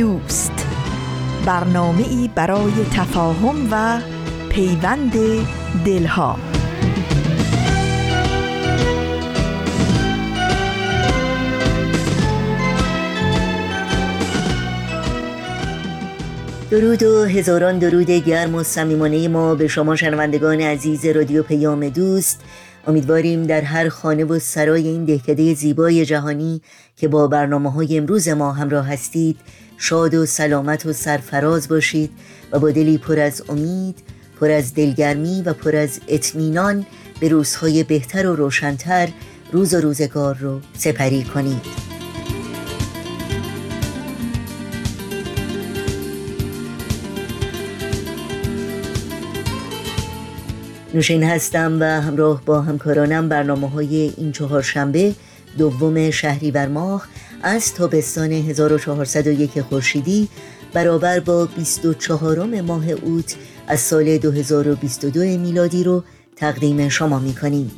دوست. برنامه ای برای تفاهم و پیوند دلها. درود و هزاران درود گرم و صمیمانه ما به شما شنوندگان عزیز رادیو پیام دوست. امیدواریم در هر خانه و سرای این دهکده زیبای جهانی که با برنامه های امروز ما همراه هستید شاد و سلامت و سرفراز باشید و با دلی پر از امید پر از دلگرمی و پر از اطمینان به روزهای بهتر و روشنتر روز و روزگار رو سپری کنید. نوشین هستم و همراه با همکارانم برنامه های این چهار شنبه دوم شهری ماه از تابستان 1401 خورشیدی برابر با 24 ماه اوت از سال 2022 میلادی رو تقدیم شما می کنیم.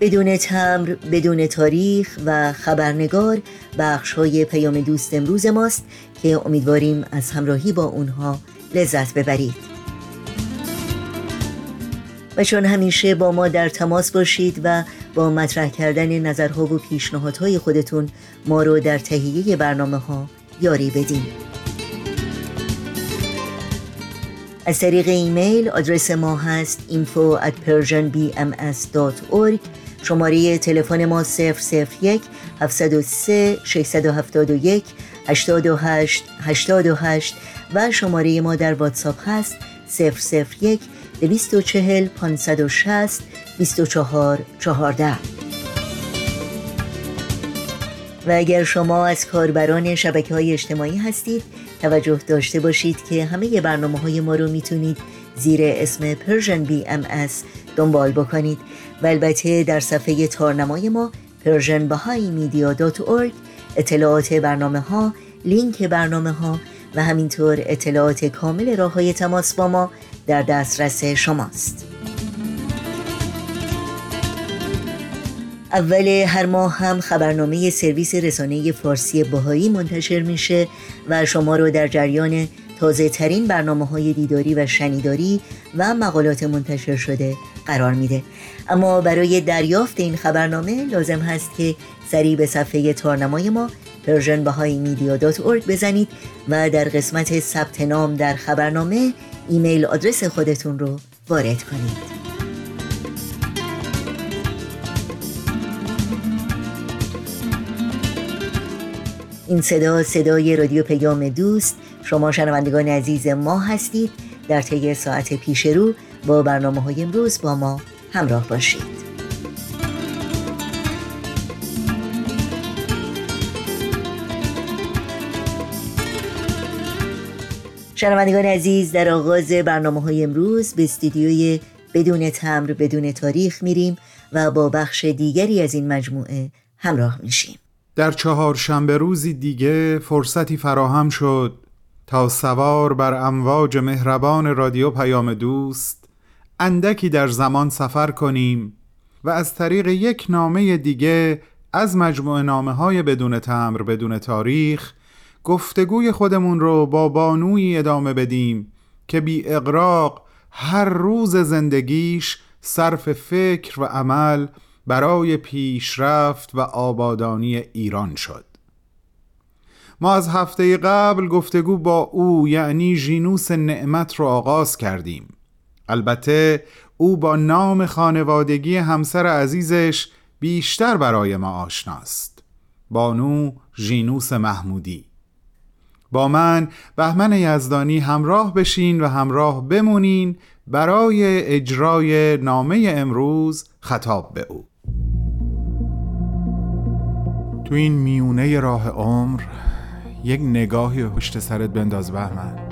بدون تمر، بدون تاریخ و خبرنگار بخش های پیام دوست امروز ماست که امیدواریم از همراهی با اونها لذت ببرید. و چون همیشه با ما در تماس باشید و با مطرح کردن نظرها و پیشنهادهای خودتون ما رو در تهیه برنامه ها یاری بدین از طریق ایمیل آدرس ما هست info at persianbms.org شماره تلفن ما 001 703 671 828 828 و شماره ما در واتساپ هست 001 240 560 24 14 و اگر شما از کاربران شبکه های اجتماعی هستید توجه داشته باشید که همه برنامه های ما رو می‌تونید زیر اسم Persian BMS دنبال بکنید. و البته در صفحه تارنمای ما persianbahaimedia.org اطلاعات برنامه ها، لینک برنامه ها و همینطور اطلاعات کامل راه های تماس با ما در دسترس شماست. اول هر ماه هم خبرنامه سرویس رسانه فارسی باهایی منتشر میشه و شما رو در جریان تازه ترین برنامه های دیداری و شنیداری و مقالات منتشر شده قرار میده. اما برای دریافت این خبرنامه لازم هست که سریع به صفحه تارنمای ما پرژن بزنید و در قسمت ثبت نام در خبرنامه ایمیل آدرس خودتون رو وارد کنید. این صدا صدای رادیو پیام دوست شما شنوندگان عزیز ما هستید. در طی ساعت پیش رو با برنامه های امروز با ما همراه باشید. شنوندگان عزیز در آغاز برنامه های امروز به استودیوی بدون تمر بدون تاریخ میریم و با بخش دیگری از این مجموعه همراه میشیم. در چهار شنبه روزی دیگه فرصتی فراهم شد تا سوار بر امواج مهربان رادیو پیام دوست اندکی در زمان سفر کنیم و از طریق یک نامه دیگه از مجموعه نامه های بدون تمر بدون تاریخ گفتگوی خودمون رو با بانوی ادامه بدیم که بی اقراق هر روز زندگیش صرف فکر و عمل برای پیشرفت و آبادانی ایران شد. ما از هفته قبل گفتگو با او یعنی ژینوس نعمت رو آغاز کردیم. البته او با نام خانوادگی همسر عزیزش بیشتر برای ما آشناست. بانو ژینوس محمودی. با من بهمن یزدانی همراه بشین و همراه بمونین برای اجرای نامه امروز خطاب به او. تو این میونه راه عمر یک نگاهی پشت سرت بنداز بهمن.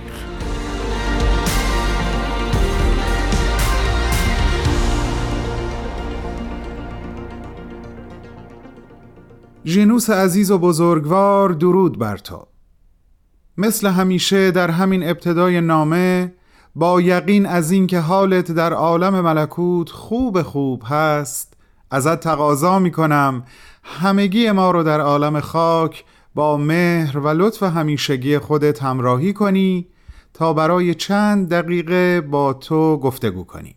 ژینوس عزیز و بزرگوار درود بر تو. مثل همیشه در همین ابتدای نامه با یقین از اینکه حالت در عالم ملکوت خوب خوب هست ازت تقاضا می کنم همگی ما رو در عالم خاک با مهر و لطف همیشگی خودت همراهی کنی تا برای چند دقیقه با تو گفتگو کنیم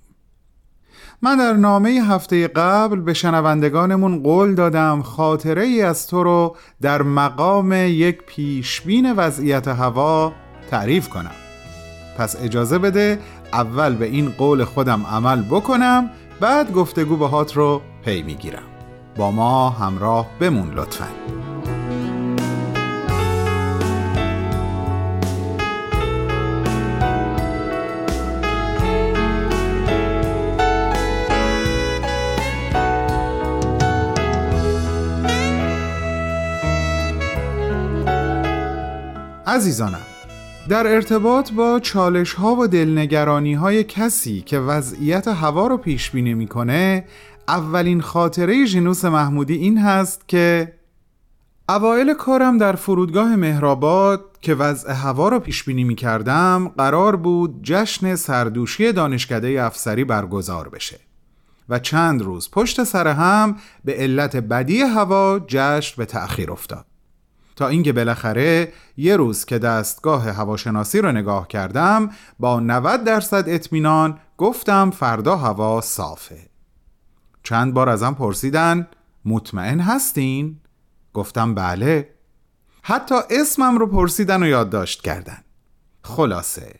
من در نامه هفته قبل به شنوندگانمون قول دادم خاطره ای از تو رو در مقام یک پیشبین وضعیت هوا تعریف کنم. پس اجازه بده اول به این قول خودم عمل بکنم بعد گفتگو باهات رو پی می‌گیرم. با ما همراه بمون لطفاً. عزیزانم در ارتباط با چالش ها و دلنگرانی های کسی که وضعیت هوا رو پیش بینی می‌کنه اولین خاطره ژینوس محمودی این هست که اوایل کارم در فرودگاه مهرآباد که وضع هوا رو پیش بینی می کردم قرار بود جشن سردوشی دانشکده افسری برگزار بشه و چند روز پشت سر هم به علت بدی هوا جشن به تأخیر افتاد. تا اینکه بالاخره یه روز که دستگاه هواشناسی رو نگاه کردم با 90 درصد اطمینان گفتم فردا هوا صافه. چند بار ازم پرسیدن مطمئن هستین؟ گفتم بله. حتی اسمم رو پرسیدن و یادداشت کردن. خلاصه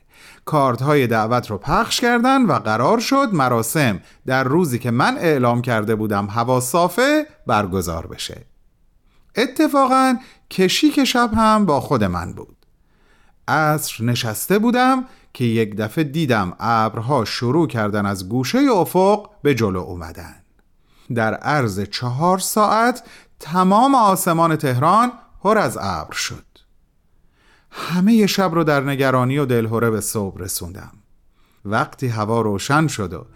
کاردهای دعوت رو پخش کردن و قرار شد مراسم در روزی که من اعلام کرده بودم هوا صافه برگزار بشه. اتفاقا کشیک شب هم با خود من بود. عصر نشسته بودم که یک دفعه دیدم ابرها شروع کردن از گوشه افق به جلو اومدن. در عرض چهار ساعت تمام آسمان تهران پر از ابر شد. همه شب رو در نگرانی و دلهوره به صبح رسوندم. وقتی هوا روشن شد و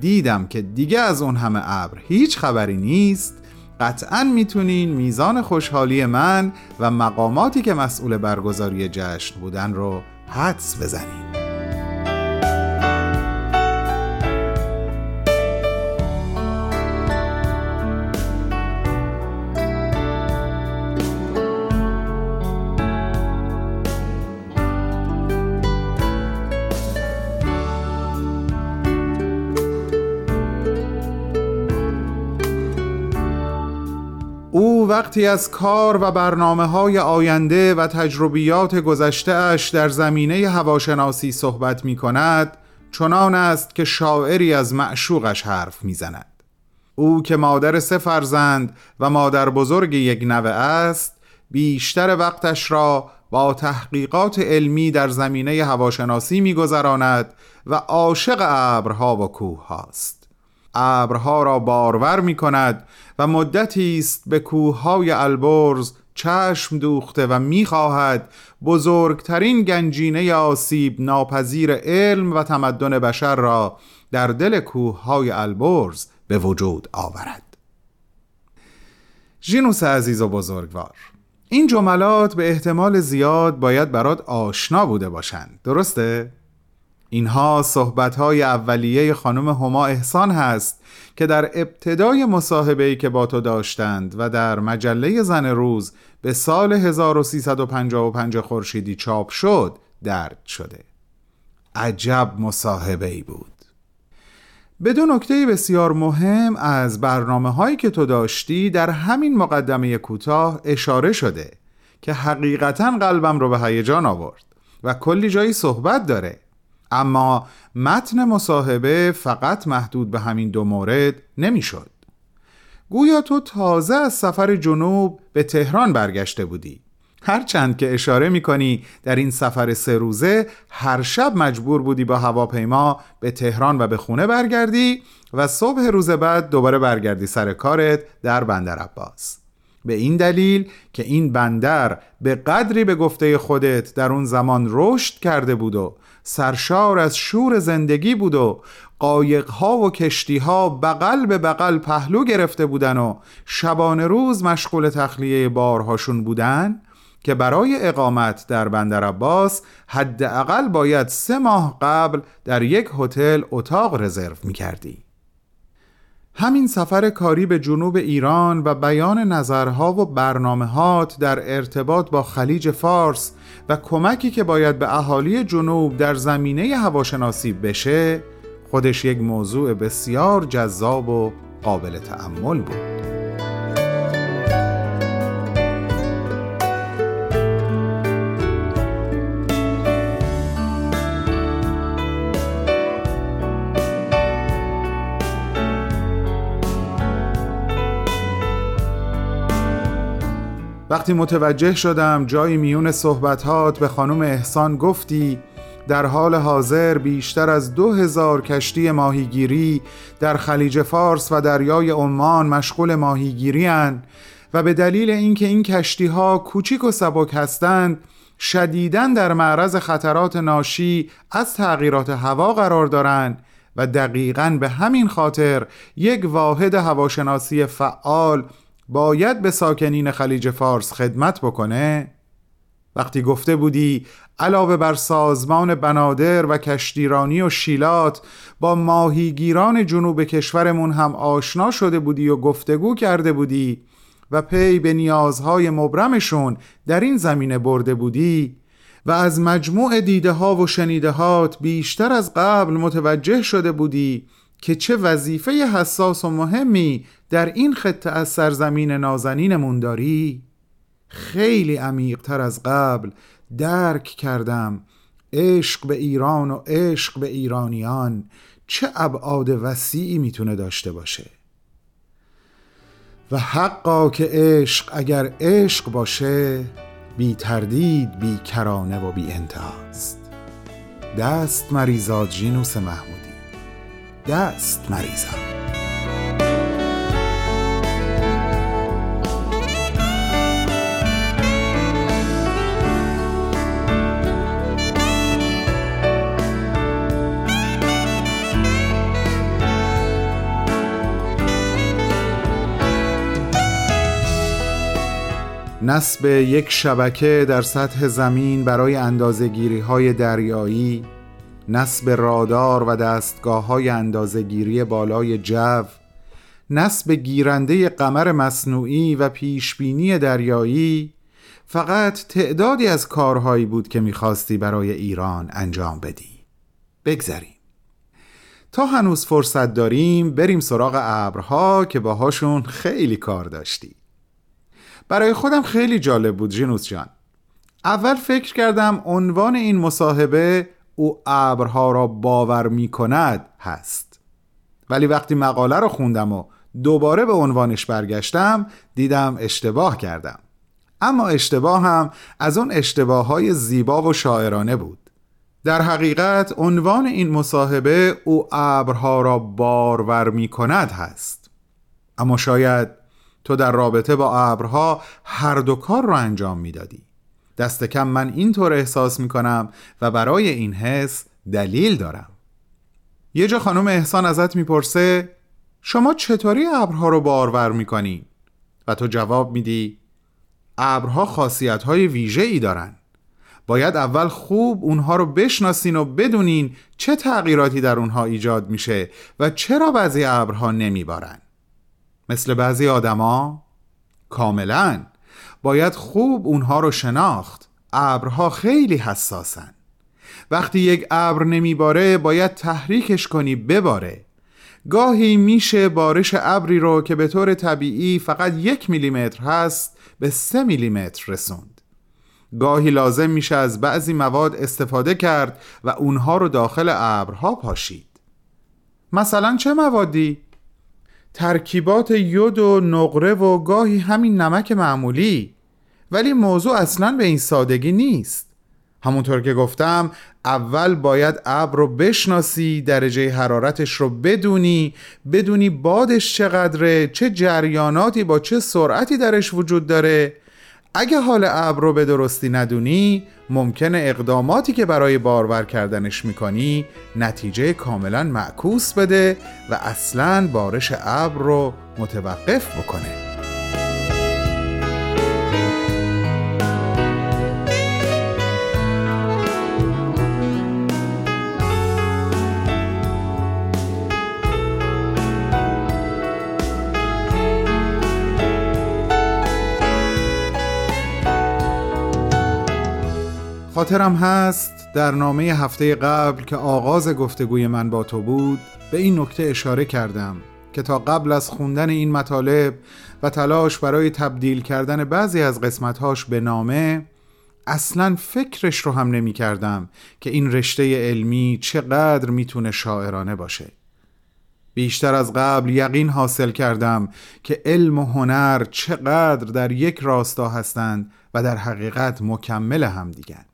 دیدم که دیگه از اون همه ابر هیچ خبری نیست قطعا می‌تونین میزان خوشحالی من و مقاماتی که مسئول برگزاری جشن بودن رو حدس بزنین وقتی از کار و برنامه های آینده و تجربیات گذشته اش در زمینه هواشناسی صحبت می کند چنان است که شاعری از معشوقش حرف می زند. او که مادر سه فرزند و مادر بزرگ یک نوه است بیشتر وقتش را با تحقیقات علمی در زمینه هواشناسی میگذراند و عاشق ابرها و کوه هاست. ابرها را بارور می کند و مدتی است به کوههای البرز چشم دوخته و می‌خواهد بزرگترین گنجینه آسیب ناپذیر علم و تمدن بشر را در دل کوههای البرز به وجود آورد ژینوس عزیز و بزرگوار این جملات به احتمال زیاد باید برات آشنا بوده باشند درسته؟ اینها صحبتهای اولیه خانم هما احسان هست که در ابتدای مصاحبه‌ای که با تو داشتند و در مجله زن روز به سال 1355 خورشیدی چاپ شد درد شده. عجب مصاحبه ای بود. به دو نکته بسیار مهم از برنامه هایی که تو داشتی در همین مقدمه کوتاه اشاره شده که حقیقتا قلبم رو به هیجان آورد و کلی جایی صحبت داره. اما متن مصاحبه فقط محدود به همین دو مورد نمی‌شد. گویا تو تازه از سفر جنوب به تهران برگشته بودی هرچند که اشاره می‌کنی در این سفر سه روزه هر شب مجبور بودی با هواپیما به تهران و به خونه برگردی و صبح روز بعد دوباره برگردی سر کارت در بندر عباس به این دلیل که این بندر به قدری به گفته خودت در اون زمان رشد کرده بود و سرشار از شور زندگی بود و قایقها و کشتیها بغل به بغل پهلو گرفته بودن و شبانه روز مشغول تخلیه بارهاشون بودن که برای اقامت در بندر عباس حداقل باید سه ماه قبل در یک هتل اتاق رزرو می کردی. همین سفر کاری به جنوب ایران و بیان نظرها و برنامهات در ارتباط با خلیج فارس و کمکی که باید به اهالی جنوب در زمینه هواشناسی بشه خودش یک موضوع بسیار جذاب و قابل تأمل بود. وقتی متوجه شدم جایی میون صحبتات به خانم احسان گفتی در حال حاضر بیشتر از دو هزار کشتی ماهیگیری در خلیج فارس و دریای عمان مشغول ماهیگیری و به دلیل اینکه این کشتی ها کوچیک و سبک هستند شدیداً در معرض خطرات ناشی از تغییرات هوا قرار دارند و دقیقاً به همین خاطر یک واحد هواشناسی فعال باید به ساکنین خلیج فارس خدمت بکنه؟ وقتی گفته بودی علاوه بر سازمان بنادر و کشتیرانی و شیلات با ماهیگیران جنوب کشورمون هم آشنا شده بودی و گفتگو کرده بودی و پی به نیازهای مبرمشون در این زمینه برده بودی و از مجموع دیده ها و شنیدهات بیشتر از قبل متوجه شده بودی که چه وظیفه حساس و مهمی در این خطه از سرزمین نازنینمون داری؟ خیلی عمیقتر از قبل درک کردم. عشق به ایران و عشق به ایرانیان چه ابعاد وسیعی می‌تونه داشته باشه؟ و حقا که عشق اگر عشق باشه بی تردید بی کرانه و بی انتهاست. دست مریزاد جینوس محمودی. دست مریزاد نصب یک شبکه در سطح زمین برای اندازهگیری های دریایی نصب رادار و دستگاه های اندازهگیری بالای جو نصب گیرنده قمر مصنوعی و پیشبینی دریایی فقط تعدادی از کارهایی بود که می‌خواستی برای ایران انجام بدی. بگذریم. تا هنوز فرصت داریم بریم سراغ ابرها که باهاشون خیلی کار داشتی. برای خودم خیلی جالب بود جینوس جان. اول فکر کردم عنوان این مصاحبه او ابرها را باور می کند هست. ولی وقتی مقاله رو خوندم و دوباره به عنوانش برگشتم دیدم اشتباه کردم. اما اشتباه هم از اون اشتباه های زیبا و شاعرانه بود. در حقیقت عنوان این مصاحبه او ابرها را بارور می کند هست. اما شاید تو در رابطه با ابرها هر دو کار را انجام می‌دادی. دست کم من اینطور احساس می کنم و برای این حس دلیل دارم. یه جا خانم احسان ازت می‌پرسه شما چطوری ابرها رو بارور می‌کنی؟ و تو جواب میدی ابرها خاصیت های ویژه ای دارن. باید اول خوب اونها رو بشناسین و بدونین چه تغییراتی در اونها ایجاد میشه و چرا بعضی ابرها نمیبارن. مثل بعضی آدما کاملا. باید خوب اونها رو شناخت. ابرها خیلی حساسن. وقتی یک ابر نمیباره باید تحریکش کنی بباره. گاهی میشه بارش ابری رو که به طور طبیعی فقط یک میلیمتر هست به سه میلیمتر رسوند. گاهی لازم میشه از بعضی مواد استفاده کرد و اونها رو داخل ابرها پاشید. مثلا چه موادی؟ ترکیبات یود و نقره و گاهی همین نمک معمولی. ولی موضوع اصلا به این سادگی نیست. همونطور که گفتم اول باید ابر رو بشناسی درجه حرارتش رو بدونی بدونی بادش چقدره چه جریاناتی با چه سرعتی درش وجود داره. اگه حال ابر رو به درستی ندونی ممکنه اقداماتی که برای بارور کردنش می‌کنی نتیجه کاملا معکوس بده و اصلا بارش ابر رو متوقف بکنه. خاطرم هست در نامه هفته قبل که آغاز گفتگوی من با تو بود به این نکته اشاره کردم که تا قبل از خوندن این مطالب و تلاش برای تبدیل کردن بعضی از قسمتهاش به نامه اصلا فکرش رو هم نمی کردم که این رشته علمی چقدر می‌تونه شاعرانه باشه. بیشتر از قبل یقین حاصل کردم که علم و هنر چقدر در یک راستا هستند و در حقیقت مکمل هم دیگن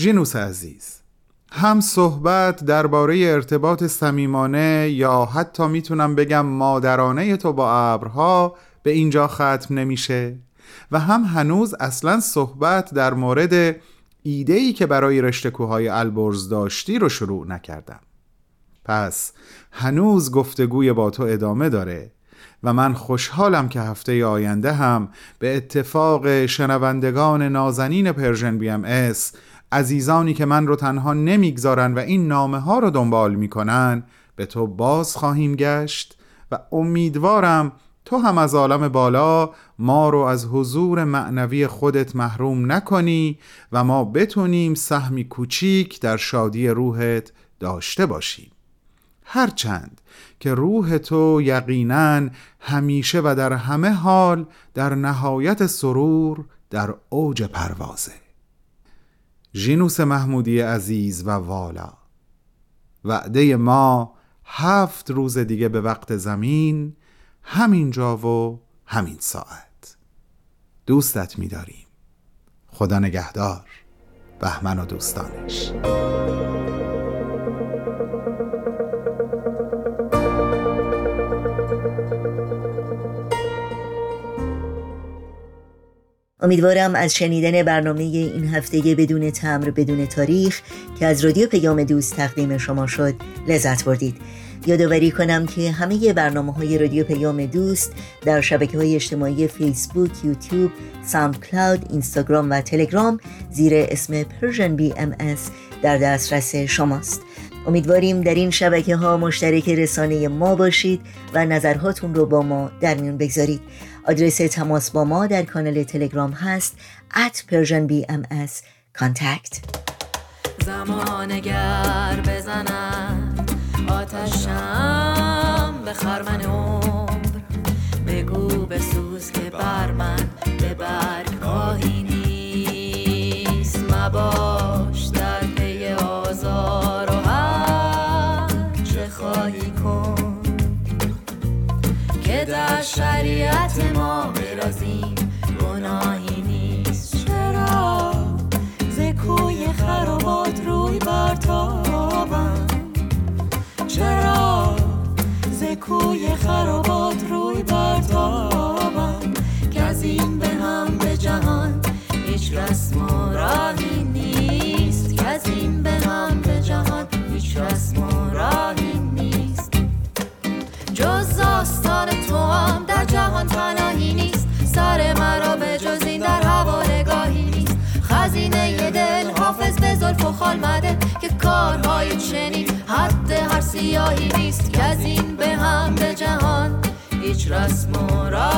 ژینوس عزیز هم صحبت درباره ارتباط صمیمانه یا حتی می‌تونم بگم مادرانه تو با ابرها به اینجا ختم نمیشه و هم هنوز اصلا صحبت در مورد ایده که برای رشته کوههای البرز داشتی رو شروع نکردم. پس هنوز گفتگوی با تو ادامه داره و من خوشحالم که هفته آینده هم به اتفاق شنوندگان نازنین پرژن بی ام عزیزانی که من رو تنها نمی‌گذارن و این نامه ها رو دنبال می‌کنن به تو باز خواهیم گشت و امیدوارم تو هم از عالم بالا ما رو از حضور معنوی خودت محروم نکنی و ما بتونیم سهمی کوچیک در شادی روحت داشته باشیم. هرچند که روح تو یقینا همیشه و در همه حال در نهایت سرور در اوج پروازه. ژینوس محمودی عزیز و والا. وعده ما هفت روز دیگه به وقت زمین همینجا و همین ساعت. دوستت می‌داریم. خدا نگهدار. بهمن و دوستانش. امیدوارم از شنیدن برنامه این هفته بدون تمر بدون تاریخ که از رادیو پیام دوست تقدیم شما شد لذت بردید. یادآوری کنم که همه برنامه های رادیو پیام دوست در شبکه های اجتماعی فیسبوک، یوتیوب، ساوند کلاود، اینستاگرام و تلگرام زیر اسم پرژن بی در دسترس شماست. امیدواریم در این شبکه ها مشترک رسانه ما باشید و نظرهاتون رو با ما در میون بگذارید. آدرس تماس با ما در کانال تلگرام هست at persianbms contact. زمان گر بزنم آتشم به خرمن عمر. بگو بسوز که بر من به برگ در شریعت ما برازیم. گناهی نیست. چرا؟ زکوی خرابات روی برتابم چرا؟ زکوی خرابات روی برتابم که از این به هم به جهان هیچ رسم و راهی نیست. که از این به هم به جهان هیچ رسم و راهی جز آستان تو هم در جهان پناهی نیست. سر مرا به جز این در هوا نگاهی نیست. خزینه دل حافظ به ظلف و خال مده که کارهای چنین حد هر سیاهی نیست. که از این به هم به جهان هیچ رسم و راهی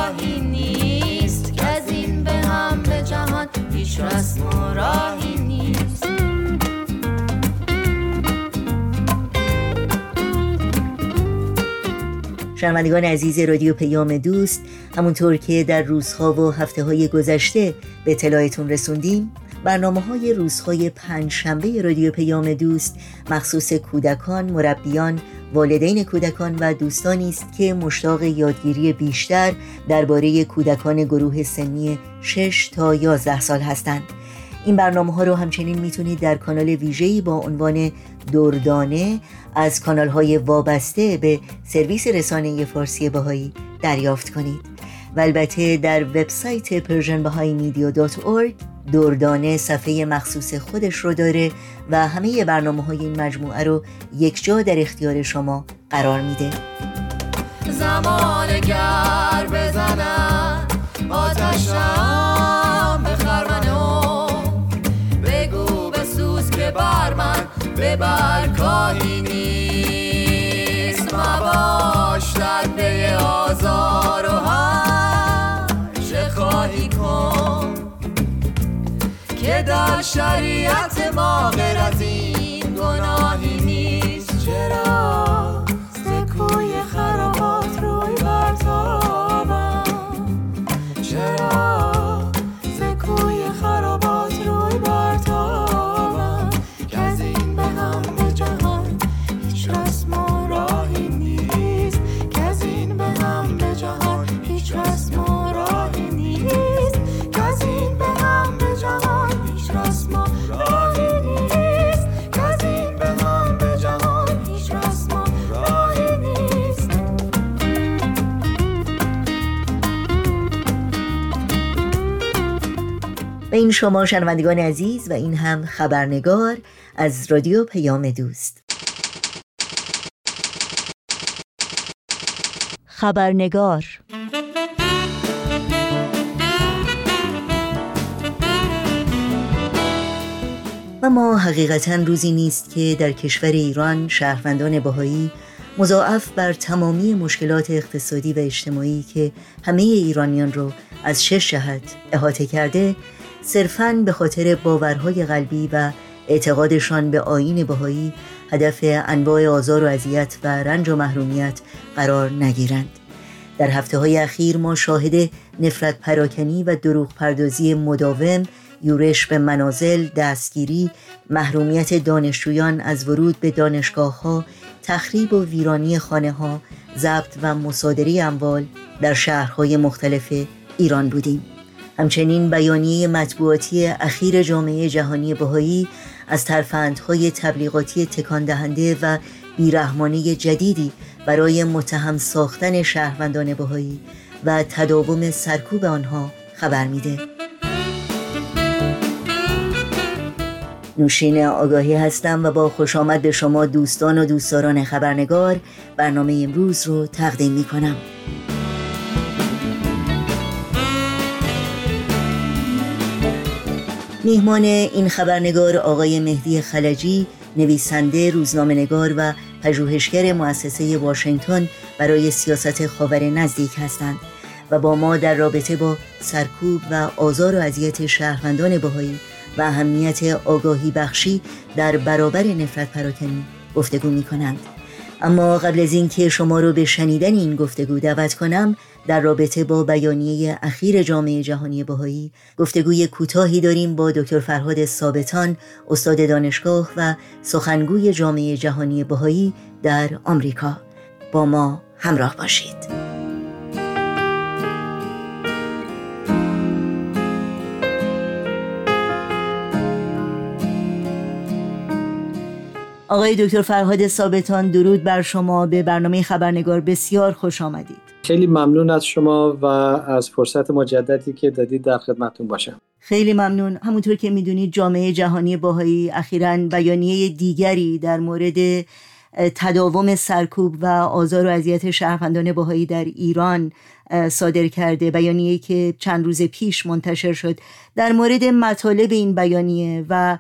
شنوندگان عزیز رادیو پیام دوست همونطور که در روزها و هفته های گذشته به اطلاعتون رسوندیم برنامه های روزهای پنج شنبه رادیو پیام دوست مخصوص کودکان، مربیان، والدین کودکان و دوستانی است که مشتاق یادگیری بیشتر درباره کودکان گروه سنی 6 تا 11 سال هستند. این برنامه ها رو همچنین می‌تونید در کانال ویژه‌ای با عنوان دردانه از کانال های وابسته به سرویس رسانه فارسی بهایی دریافت کنید. و البته در وبسایت persianbahaimedia.org دردانه صفحه مخصوص خودش رو داره و همه برنامه های این مجموعه رو یک جا در اختیار شما قرار میده. زمان گر بزنم شریعت ما غیر از این گناهی. این شما شنوندگان عزیز و این هم خبرنگار از رادیو پیام دوست. خبرنگار. و ما حقیقتا روزی نیست که در کشور ایران شهروندان بهایی مضاعف بر تمامی مشکلات اقتصادی و اجتماعی که همه ایرانیان رو از شش جهت احاطه کرده صرفاً به خاطر باورهای قلبی و اعتقادشان به آیین بهایی هدف انواع آزار و اذیت و رنج و محرومیت قرار نگیرند در هفته های اخیر ما شاهد نفرت پراکنی و دروغ پردازی مداوم یورش به منازل، دستگیری، محرومیت دانشجویان از ورود به دانشگاه ها، تخریب و ویرانی خانه ها، ضبط و مصادره اموال در شهرهای مختلف ایران بودیم. همچنین بیانیه مطبوعاتی اخیر جامعه جهانی بهایی از ترفندهای تبلیغاتی تکان دهنده و بیرحمانه جدیدی برای متهم ساختن شهروندان بهایی و تداوم سرکوب آنها خبر میده. نوشین آگاهی هستم و با خوش آمد به شما دوستان و دوستداران خبرنگار برنامه امروز رو تقدیم می کنم. میهمان این خبرنگار آقای مهدی خلجی نویسنده روزنامه‌نگار و پژوهشگر مؤسسه واشنگتن برای سیاست خاور نزدیک هستند و با ما در رابطه با سرکوب و آزار و اذیت شهروندان بهایی و اهمیت آگاهی بخشی در برابر نفرت پراکنی گفتگو می کنند. اما قبل از اینکه شما رو به شنیدن این گفتگو دعوت کنم در رابطه با بیانیه اخیر جامعه جهانی بهایی گفتگوی کوتاهی داریم با دکتر فرهاد ثابتان استاد دانشگاه و سخنگوی جامعه جهانی بهایی در آمریکا. با ما همراه باشید. آقای دکتر فرهاد ثابتان درود بر شما. به برنامه خبرنگار بسیار خوش آمدید. خیلی ممنون از شما و از فرصت مجددی که دادید در خدمتتون باشم. خیلی ممنون. همونطور که می‌دونید جامعه جهانی باهایی اخیرا بیانیه دیگری در مورد تداوم سرکوب و آزار و اذیت شهروندان باهایی در ایران صادر کرده. بیانیه که چند روز پیش منتشر شد. در مورد مطالب این بیانیه و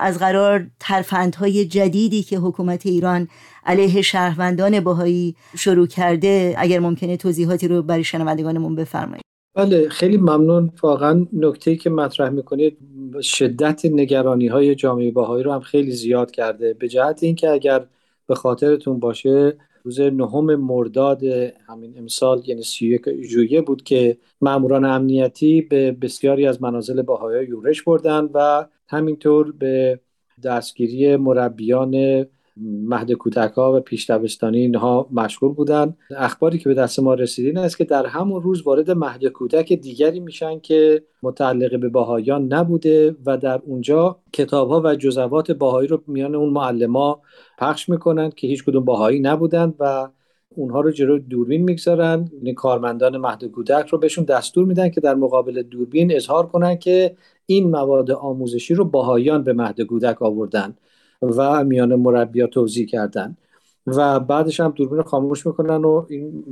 از قرار ترفندهای جدیدی که حکومت ایران علیه شهروندان باهایی شروع کرده. اگر ممکنه توضیحاتی رو برای شنوندگانمون بفرمایید. بله خیلی ممنون. واقعا نکته که مطرح می‌کنید شدت نگرانی های جامعه باهایی رو هم خیلی زیاد کرده. به جهت اینکه اگر به خاطرتون باشه روز نهم مرداد همین امسال یعنی 31 ژوئیه بود که ماموران امنیتی به بسیاری از منازل باهایا یورش بردن و همینطور به دستگیری مربیان مهد کودک ها و پیش دبستانی اینها مشغول بودن. اخباری که به دست ما رسید این است که در همون روز وارد مهد کودک دیگری میشن که متعلق به باهایان نبوده و در اونجا کتاب ها و جزوات باهایی رو میان اون معلما پخش می‌کنن که هیچ کدوم باهایی نبودن و اونها رو جلو دوربین می‌گذارن. یعنی کارمندان مهد کودک رو بهشون دستور میدن که در مقابل دوربین اظهار کنن که این مواد آموزشی رو باهایان به مهد کودک آوردن. و میان مربیا توضیح کردن. و بعدش هم دوربین خاموش می‌کنن و این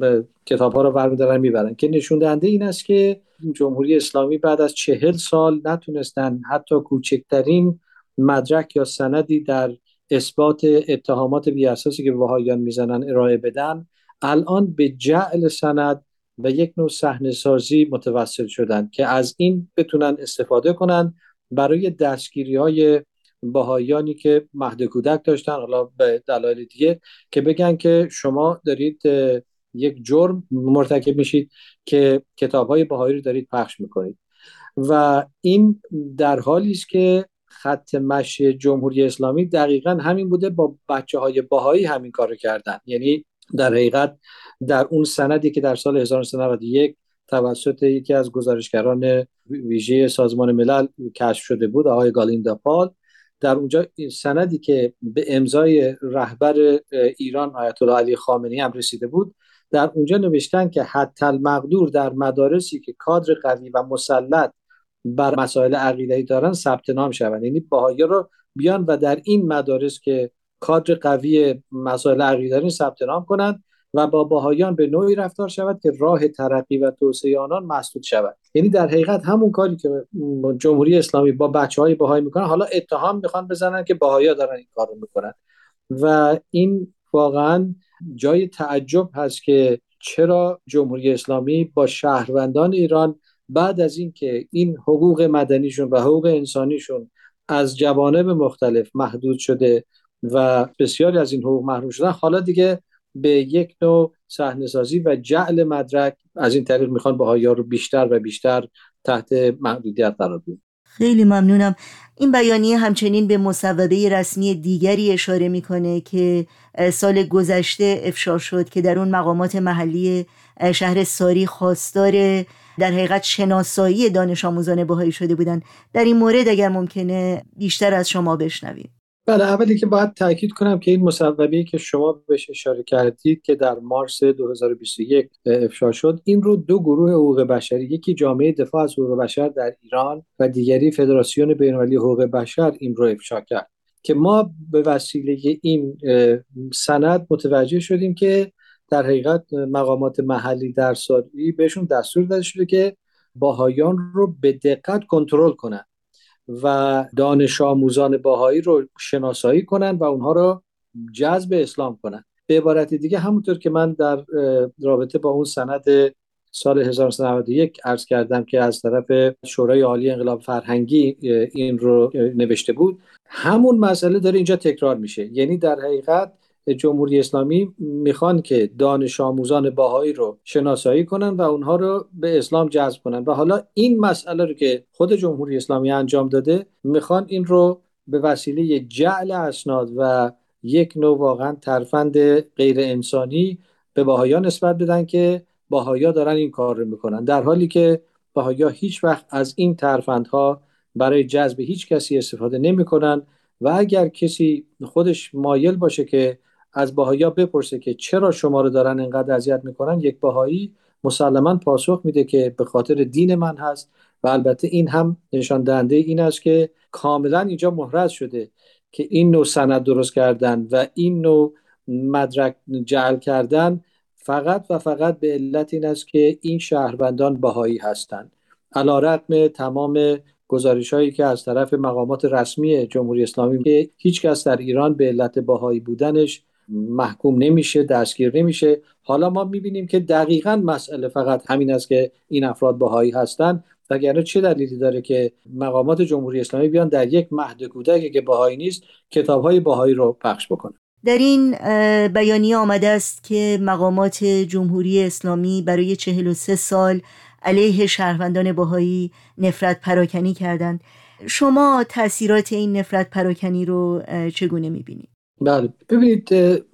کتاب ها رو برمیدارن می‌برن. که نشون دهنده این است که جمهوری اسلامی بعد از چهل سال نتونستن حتی کوچکترین مدرک یا سندی در اثبات اتهامات بیاساسی که بهاییان می‌زنن ارائه بدن الان به جعل سند و یک نوع صحنه سازی متوسل شدن که از این بتونن استفاده کنن برای دستگیری های باهایانی که مهد کودک داشتن حالا به دلایل دیگه که بگن که شما دارید یک جرم مرتکب میشید که کتاب های باهایی رو دارید پخش می‌کنید. و این در حالی است که خط مشی جمهوری اسلامی دقیقا همین بوده با بچه های باهایی همین کارو کردن. یعنی در حقیقت در اون سندی که در سال 1991 توسط یکی از گزارشگران ویژه سازمان ملل کشف شده بود آقای گالیندا پال در اونجا سندی که به امضای رهبر ایران آیت الله علی خامنه‌ای هم رسیده بود در اونجا نوشتن که حتی المقدور در مدارسی که کادر قوی و مسلط بر مسائل عقیده‌ای دارن ثبت نام شوند. یعنی باهایی رو بیان و در این مدارس که کادر قوی مسائل عقیده دارن ثبت نام کنند. و با باهایان به نوعی رفتار شود که راه ترقی و توسعه آنان مسدود شود. یعنی در حقیقت همون کاری که جمهوری اسلامی با بچه های باهایی می‌کنن حالا اتهام می‌خوان بزنن که باهایی دارن این کار رو می‌کنن. و این واقعا جای تعجب هست که چرا جمهوری اسلامی با شهروندان ایران بعد از اینکه این حقوق مدنیشون و حقوق انسانیشون از جوانب مختلف محدود شده و بسیاری از این حقوق محروم شدن حالا دیگه به یک نوع صحنه سازی و جعل مدرک. از این طریق می‌خوان باهایا رو بیشتر و بیشتر تحت محدودیت قرار بدن خیلی ممنونم. این بیانیه همچنین به مصوبه رسمی دیگری اشاره می‌کنه که سال گذشته افشا شد که در اون مقامات محلی شهر ساری خواستار در حقیقت شناسایی دانش آموزان باهایی شده بودن. در این مورد اگر ممکنه بیشتر از شما بشنویم. بله اولی که باید تاکید کنم که این مصوبه که شما بهش اشاره کردید که در مارس 2021 افشا شد این رو دو گروه حقوق بشری یکی جامعه دفاع از حقوق بشر در ایران و دیگری فدراسیون بین‌المللی حقوق بشر این رو افشا کرد که ما به وسیله این سند متوجه شدیم که در حقیقت مقامات محلی در ساری بهشون دستور داده شده که باهایان رو به دقت کنترل کنند و دانش آموزان باهایی رو شناسایی کنن و اونها رو جذب اسلام کنن. به عبارت دیگه همونطور که من در رابطه با اون سند سال 1991 عرض کردم که از طرف شورای عالی انقلاب فرهنگی این رو نوشته بود همون مسئله داره اینجا تکرار میشه. یعنی در حقیقت جمهوری اسلامی می‌خوان که دانش آموزان باهایی رو شناسایی کنن و اونها رو به اسلام جذب کنن. و حالا این مسئله رو که خود جمهوری اسلامی انجام داده می‌خوان این رو به وسیله جعل اسناد و یک نوع واقعا ترفند غیر انسانی به باهایا نسبت بدن که باهایا دارن این کار رو می‌کنن. در حالی که باهایا هیچ وقت از این ترفندها برای جذب هیچ کسی استفاده نمی‌کنن و اگر کسی خودش مایل باشه که از باهایا بپرسه که چرا شما رو دارن اینقدر اذیت می‌کنن یک باهایی مسلما پاسخ میده که به خاطر دین من هست و البته این هم نشان دهنده این است که کاملا اینجا محرز شده که این نوع سند درست کردن و این نوع مدرک جعل کردن فقط و فقط به علت این است که این شهروندان باهایی هستند علا رقم تمام گزارش هایی که از طرف مقامات رسمی جمهوری اسلامی که هیچ کس در ایران به علت باهایی بودنش محکوم نمیشه دستگیر نمیشه. حالا ما می‌بینیم که دقیقا مسئله فقط همین است که این افراد باهایی هستند وگرنه چه دلیلی داره که مقامات جمهوری اسلامی بیان در یک مهد کودکی که باهایی نیست کتاب های باهایی رو پخش بکنه در این بیانیه آمده است که مقامات جمهوری اسلامی برای 43 سال علیه شهروندان باهایی نفرت پراکنی کردند. شما تاثیرات این نفرت پراکنی رو چگونه می‌بینید؟ بله. ببینید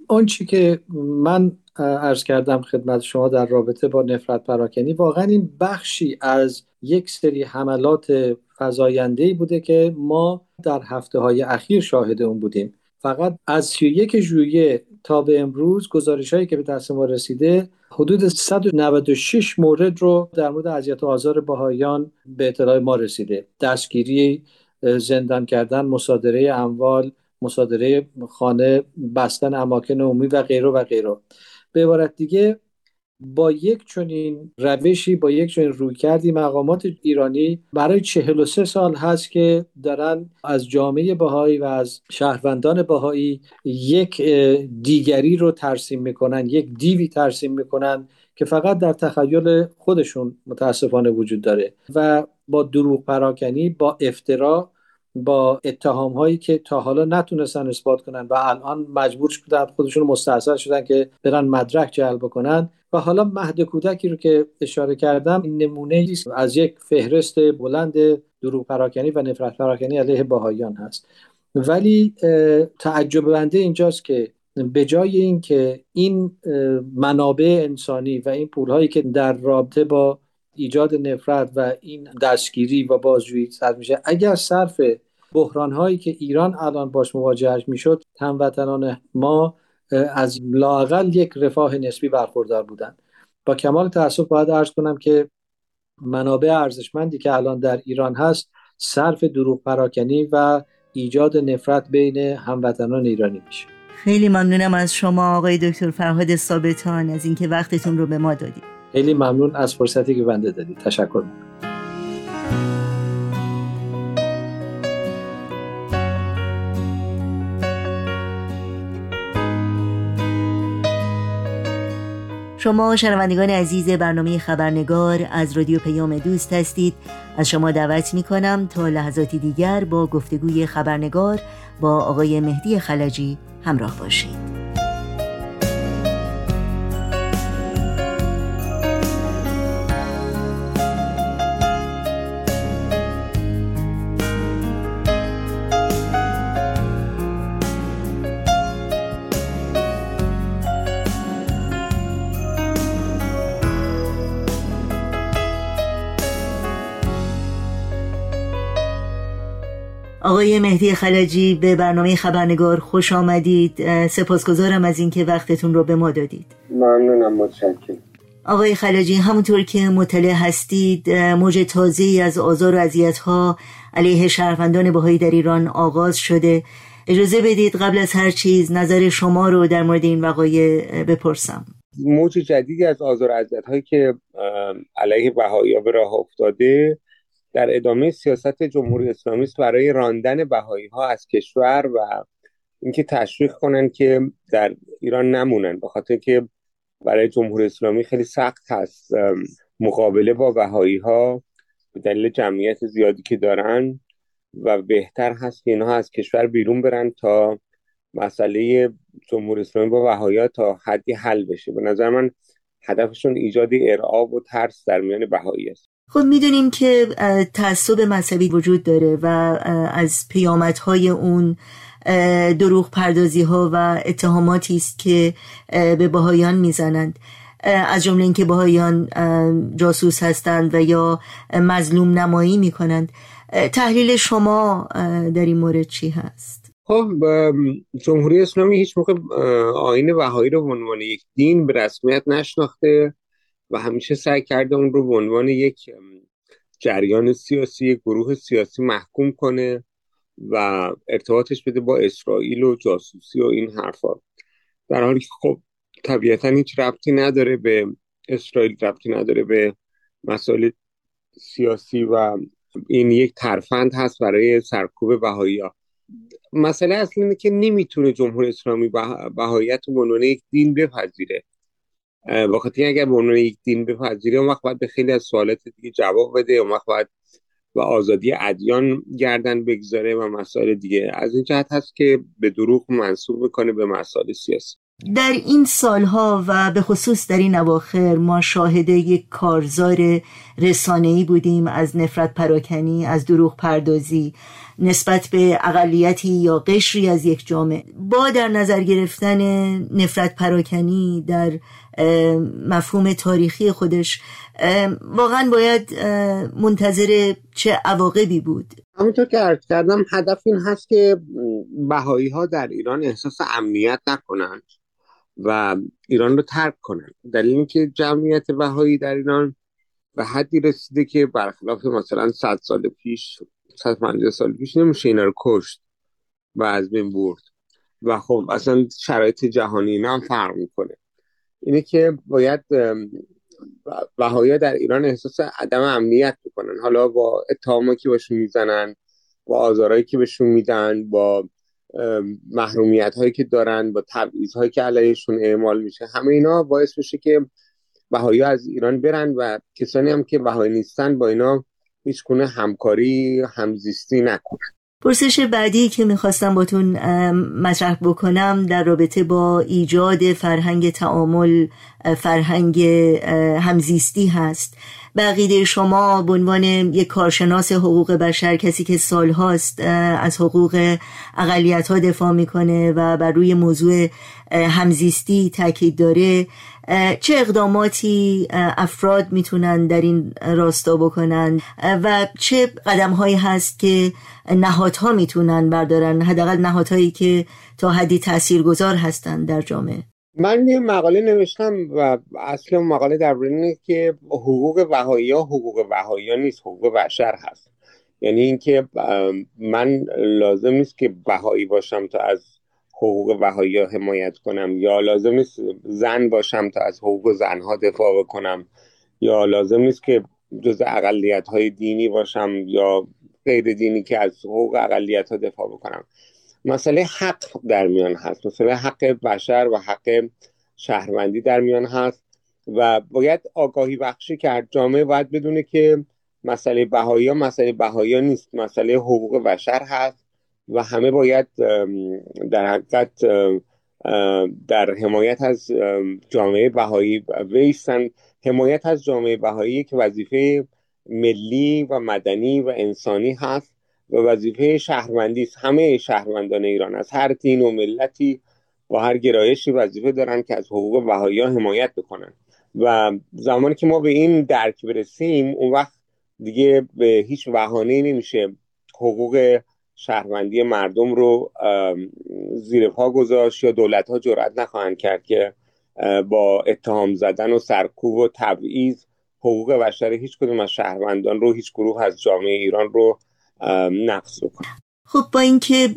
اون چی که من عرض کردم خدمت شما در رابطه با نفرت پراکنی واقعا این بخشی از یک سری حملات فضاینده بوده که ما در هفته های اخیر شاهد اون بودیم. فقط از 31 ژوئیه تا به امروز گزارش هایی که به دست ما رسیده حدود 196 مورد رو در مورد اذیت و آزار بهایان به اطلاع ما رسیده. دستگیری زندان کردن مصادره اموال مصادره خانه بستن اماکن عمومی و غیره و غیره. به عبارت دیگه با یک چنین روشی با یک چنین روی کردی مقامات ایرانی برای 43 سال هست که دارن از جامعه بهایی و از شهروندان بهایی یک دیگری رو ترسیم می‌کنن یک دیوی ترسیم می‌کنن که فقط در تخیل خودشون متاسفانه وجود داره و با دروغ پراکنی با افترا با اتهام هایی که تا حالا نتونستن اثبات کنن و الان مجبور شدن خودشون مستحصل شدن که برن مدرک جلب کنن. و حالا مهد کودکی رو که اشاره کردم این نمونه از یک فهرست بلند دروغ پراکنی و نفرت پراکنی علیه باهایان هست. ولی تعجب بنده اینجاست که به جای اینکه این منابع انسانی و این پولهایی که در رابطه با ایجاد نفرت و این دستگیری و بازجویی صرف میشه اگر صرف بحران هایی که ایران الان باش مواجه می‌شد هموطنان ما از لاقل یک رفاه نسبی برخوردار بودند. با کمال تاسف باید ارز کنم که منابع ارزشمندی که الان در ایران هست صرف دروغ پراکنی و ایجاد نفرت بین هموطنان ایرانی میشه. خیلی ممنونم از شما آقای دکتر فرهاد ثابتان از اینکه وقتتون رو به ما دادید. خیلی ممنون از فرصتی که بنده دادید. تشکر می‌کنم. شما شنوندگان عزیز برنامه خبرنگار از رادیو پیام دوست هستید. از شما دعوت می کنم تا لحظاتی دیگر با گفتگوی خبرنگار با آقای مهدی خلجی همراه باشید. آقای مهدی خلجی به برنامه خبرنگار خوش آمدید. سپاسگزارم از اینکه وقتتون رو به ما دادید. ممنونم متشکرم. آقای خلجی همونطور که مطلع هستید موج تازه از آزار و ها علیه شهروندان بهایی در ایران آغاز شده. اجازه بدید قبل از هر چیز نظر شما رو در مورد این وقایع بپرسم. موج جدیدی از آزار و هایی که علیه بهایی به راه افتاده در ادامه سیاست جمهوری اسلامی برای راندن بهایی ها از کشور و اینکه تشویق کنن که در ایران نمونن به خاطر که برای جمهوری اسلامی خیلی سخت هست مقابله با بهایی ها به دلیل جمعیت زیادی که دارن و بهتر هست که اینها از کشور بیرون برن تا مسئله جمهوری اسلامی با بهایی تا حدی حل بشه. به نظر من هدفشون ایجاد ارعاب و ترس در میان بهایی است. خب می‌دونیم که تعصب مذهبی وجود داره و از پیامدهای اون دروغ پردازی ها و اتهاماتی است که به باهایان می‌زنند. از جمله اینکه باهایان جاسوس هستند و یا مظلوم نمایی می‌کنند. تحلیل شما در این مورد چی هست؟ خب جمهوری اسلامی هیچ موقع آین بهایی رو به عنوان یک دین به رسمیت نشناخته. و همیشه سعی کرده اون رو به عنوان یک جریان سیاسی یک گروه سیاسی محکوم کنه و ارتباطش بده با اسرائیل و جاسوسی و این حرفا. در حالی که خب طبیعتا هیچ ربطی نداره به اسرائیل ربطی نداره به مسائل سیاسی و این یک ترفند هست برای سرکوب بهایی ها. مسئله اصلی اینه که نمی‌تونه جمهوری اسلامی بهاییت به عنوان یک دین بپذیره. وقتی اگر به عنوان یک دین بپذیره اون وقت باید به خیلی از سوالات دیگه جواب بده اون وقت باید و آزادی ادیان گردن بگذاره و مسائل دیگه. از این جهت هست که به دروغ منصوب می‌کنه به مسائل سیاسی. در این سالها و به خصوص در این اواخر ما شاهد یک کارزار رسانه‌ای بودیم از نفرت پراکنی از دروغ پردازی نسبت به اقلیتی یا قشری از یک جامعه. با در نظر گرفتن نفرت پراکنی در مفهوم تاریخی خودش. واقعا باید منتظر چه عواقبی بود؟ همونطور که عرض کردم هدف این هست که بهایی ها در ایران احساس امنیت نکنند و ایران رو ترک کنند. دلیل اینکه جمعیت بهایی در ایران به حدی رسیده که برخلاف مثلا 100 سال پیش 150 سال پیش نمیشه اینا رو کشت و از بین برد. و خب اصلا شرایط جهانی اینا هم فرق می‌کنه. اینه که باید بهایی در ایران احساس عدم امنیت بکنن حالا با اتهامی که بهشون می‌زنن با آزارهایی که بهشون میدن با محرومیت هایی که دارن با تبعیض هایی که علیهشون اعمال میشه همه اینا باعث بشه که بهایی از ایران برن و کسانی هم که بهایی نیستن با اینا هیچ کنه همکاری همزیستی نکنن. پرسش بعدی که می‌خواستم باتون مطرح بکنم در رابطه با ایجاد فرهنگ تعامل فرهنگ همزیستی هست. بقیده شما به عنوان یک کارشناس حقوق بشر کسی که سالهاست از حقوق اقلیت ها دفاع می‌کنه و بر روی موضوع همزیستی تاکید داره چه اقداماتی افراد می‌تونن در این راستا بکنن؟ و چه قدم هایی هست که نهادها می‌تونن بردارن؟ حداقل نهادهایی که تا حدی تاثیرگذار هستن در جامعه. من یه مقاله نوشتم و اصل مقاله در اینه که حقوق بهایی ها حقوق بهایی ها نیست حقوق بشر هست. یعنی اینکه من لازم نیست که بهایی باشم تا از حقوق بهایی ها حمایت کنم یا لازم نیست زن باشم تا از حقوق زنها دفاع بکنم یا لازم نیست که جز اقلیت های دینی باشم یا غیر دینی که از حقوق اقلیت ها دفاع بکنم. مسئله حق در میان هست. مسئله حق بشر و حق شهروندی در میان هست و باید آگاهی بخشی کرد. جامعه باید بدونه که مسئله بهایی ها مسئله بهایی ها نیست. مسئله حقوق بشر هست. و همه باید در حقیقت در حمایت از جامعه بهایی ویستن. حمایت از جامعه بهایی که وظیفه ملی و مدنی و انسانی هست و وظیفه شهروندی است. همه شهروندان ایران از هر دین و ملتی با هر گرایشی وظیفه دارن که از حقوق بهایی حمایت بکنن. و زمانی که ما به این درک برسیم اون وقت دیگه به هیچ بهانه نمیشه حقوق شهروندی مردم رو زیر پا گذاشت یا دولت ها جرأت نخواهند کرد که با اتهام زدن و سرکوب و تبعیض حقوق بشر هیچ کدوم از شهروندان رو هیچ گروه از جامعه ایران رو نقص بکنه. خب با اینکه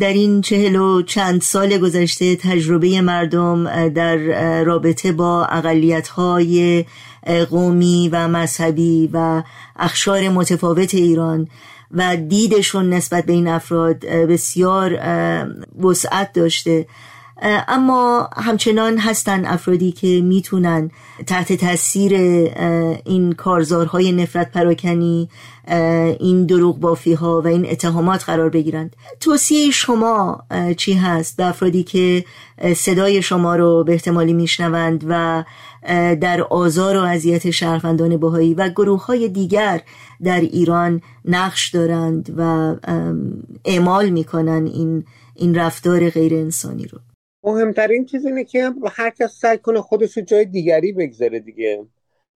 در این چهل و چند سال گذشته تجربه مردم در رابطه با اقلیت های قومی و مذهبی و اخشار متفاوت ایران و دیدشون نسبت به این افراد بسیار وسعت داشته. اما همچنان هستن افرادی که می‌تونن تحت تاثیر این کارزارهای نفرت پراکنی این دروغ بافی ها و این اتهامات قرار بگیرند. توصیه شما چی هست؟ به افرادی که صدای شما رو به احتمالی میشنوند و در آزار و اذیت شهروندان بهایی و گروه های دیگر در ایران نقش دارند و اعمال می‌کنن این این رفتار غیر انسانی رو. مهمترین چیز اینه که هر کس سعی کنه خودش رو جای دیگری بگذاره دیگه.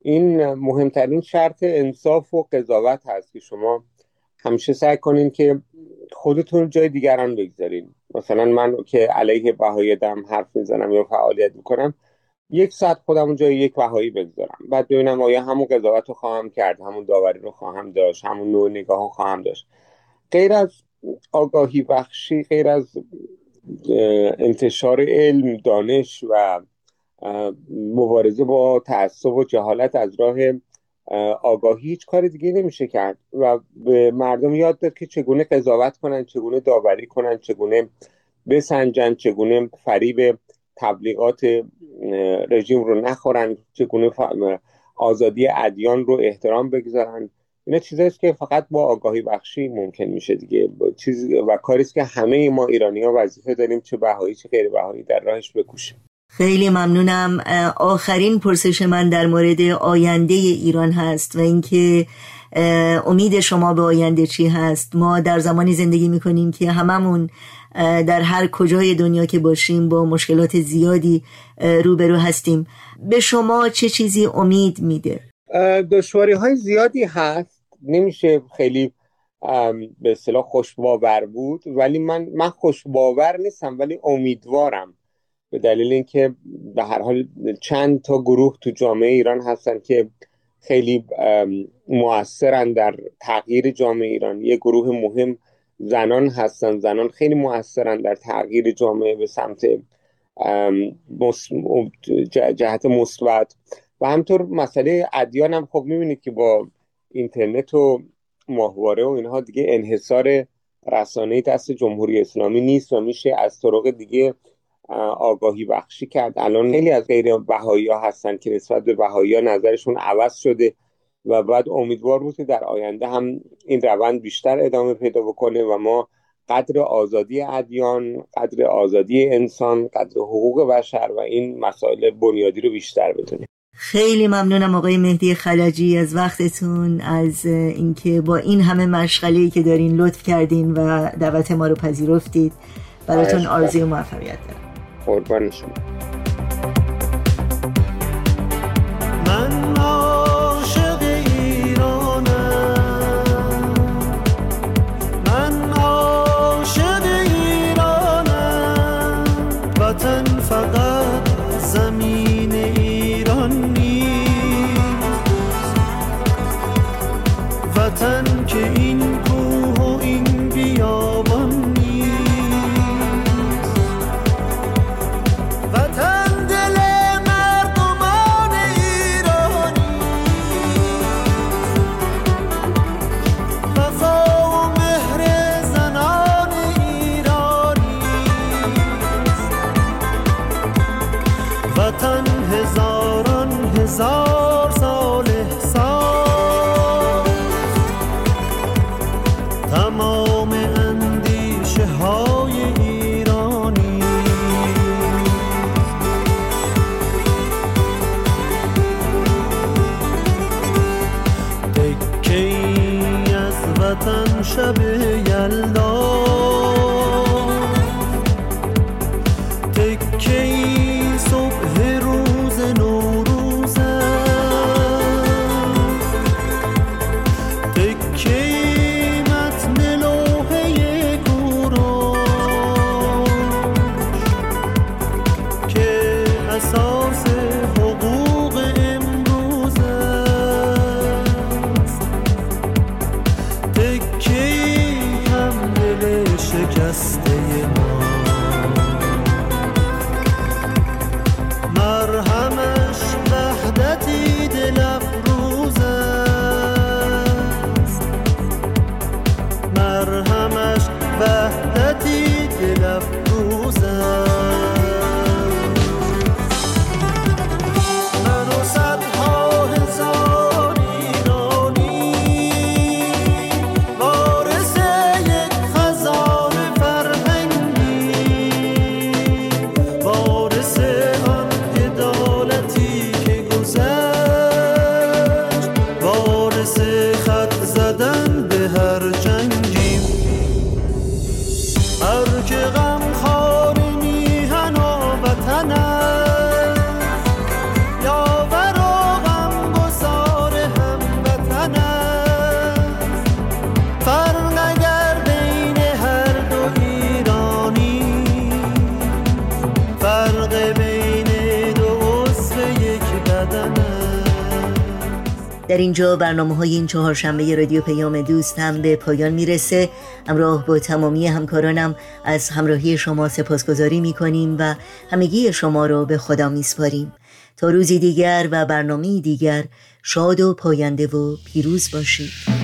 این مهمترین شرط انصاف و قضاوت هست که شما همیشه سعی کنین که خودتون جای دیگران بگذارین. مثلا من که علیه بهایی دم حرف می‌زنم یا فعالیت می‌کنم یک ساعت خودم جای یک بهایی بگذارم. بعد ببینم آیا همون قضاوت رو خواهم کرد همون داوری رو خواهم داشت همون نوع نگاه رو خواهم داشت. غیر از آگاهی بخشی غیر از انتشار علم دانش و مبارزه با تعصب و جهالت از راه آگاهی هیچ کار دیگه نمیشه کرد و به مردم یاد داد که چگونه قضاوت کنن چگونه داوری کنن چگونه بسنجن چگونه فریب تبلیغات رژیم رو نخورن چگونه آزادی ادیان رو احترام بگذارن. اینا چیزاییست که فقط با آگاهی بخشی ممکن میشه دیگه. چیز و کاریست که همه ما ایرانی ها وظیفه داریم چه بهایی چه غیر بهایی در راهش بکوشیم. خیلی ممنونم. آخرین پرسش من در مورد آینده ایران هست و اینکه امید شما به آینده چی هست؟ ما در زمانی زندگی می‌کنیم که هممون در هر کجای دنیا که باشیم با مشکلات زیادی روبرو هستیم. به شما چه چیزی امید میده؟ دشواری های زیادی هست. نمیشه خیلی به اصطلاح خوشباور بود ولی من من خوشباور نیستم ولی امیدوارم. به دلیل اینکه به هر حال چند تا گروه تو جامعه ایران هستن که خیلی موثرن در تغییر جامعه ایران. یه گروه مهم زنان هستن. زنان خیلی موثرن در تغییر جامعه به سمت جهت مثبت. و همطور مسئله ادیان هم خب می‌بینید که با اینترنت و ماهواره و اینها دیگه انحصار رسانه دست جمهوری اسلامی نیست و میشه از طرق دیگه آگاهی بخشی کرد. الان خیلی از غیر بهایی ها هستن که نسبت به بهایی ها نظرشون عوض شده و بعد امیدوار بود که در آینده هم این روند بیشتر ادامه پیدا بکنه و ما قدر آزادی ادیان قدر آزادی انسان قدر حقوق بشر و این مسائل بنیادی رو بیشتر بدونیم. خیلی ممنونم آقای مهدی خلجی از وقتتون از اینکه با این همه مشغله که دارین لطف کردین و دعوت ما رو پذیرفتید. براتون آرزوی موفقیت دارم. قربان شما. اینجا برنامه های این چهارشنبه رادیو پیام دوست هم به پایان می‌رسه. همراه با تمامی همکارانم از همراهی شما سپاسگزاری می‌کنیم و همگی شما را به خدا میسپاریم. تا روزی دیگر و برنامه دیگر شاد و پاینده و پیروز باشید.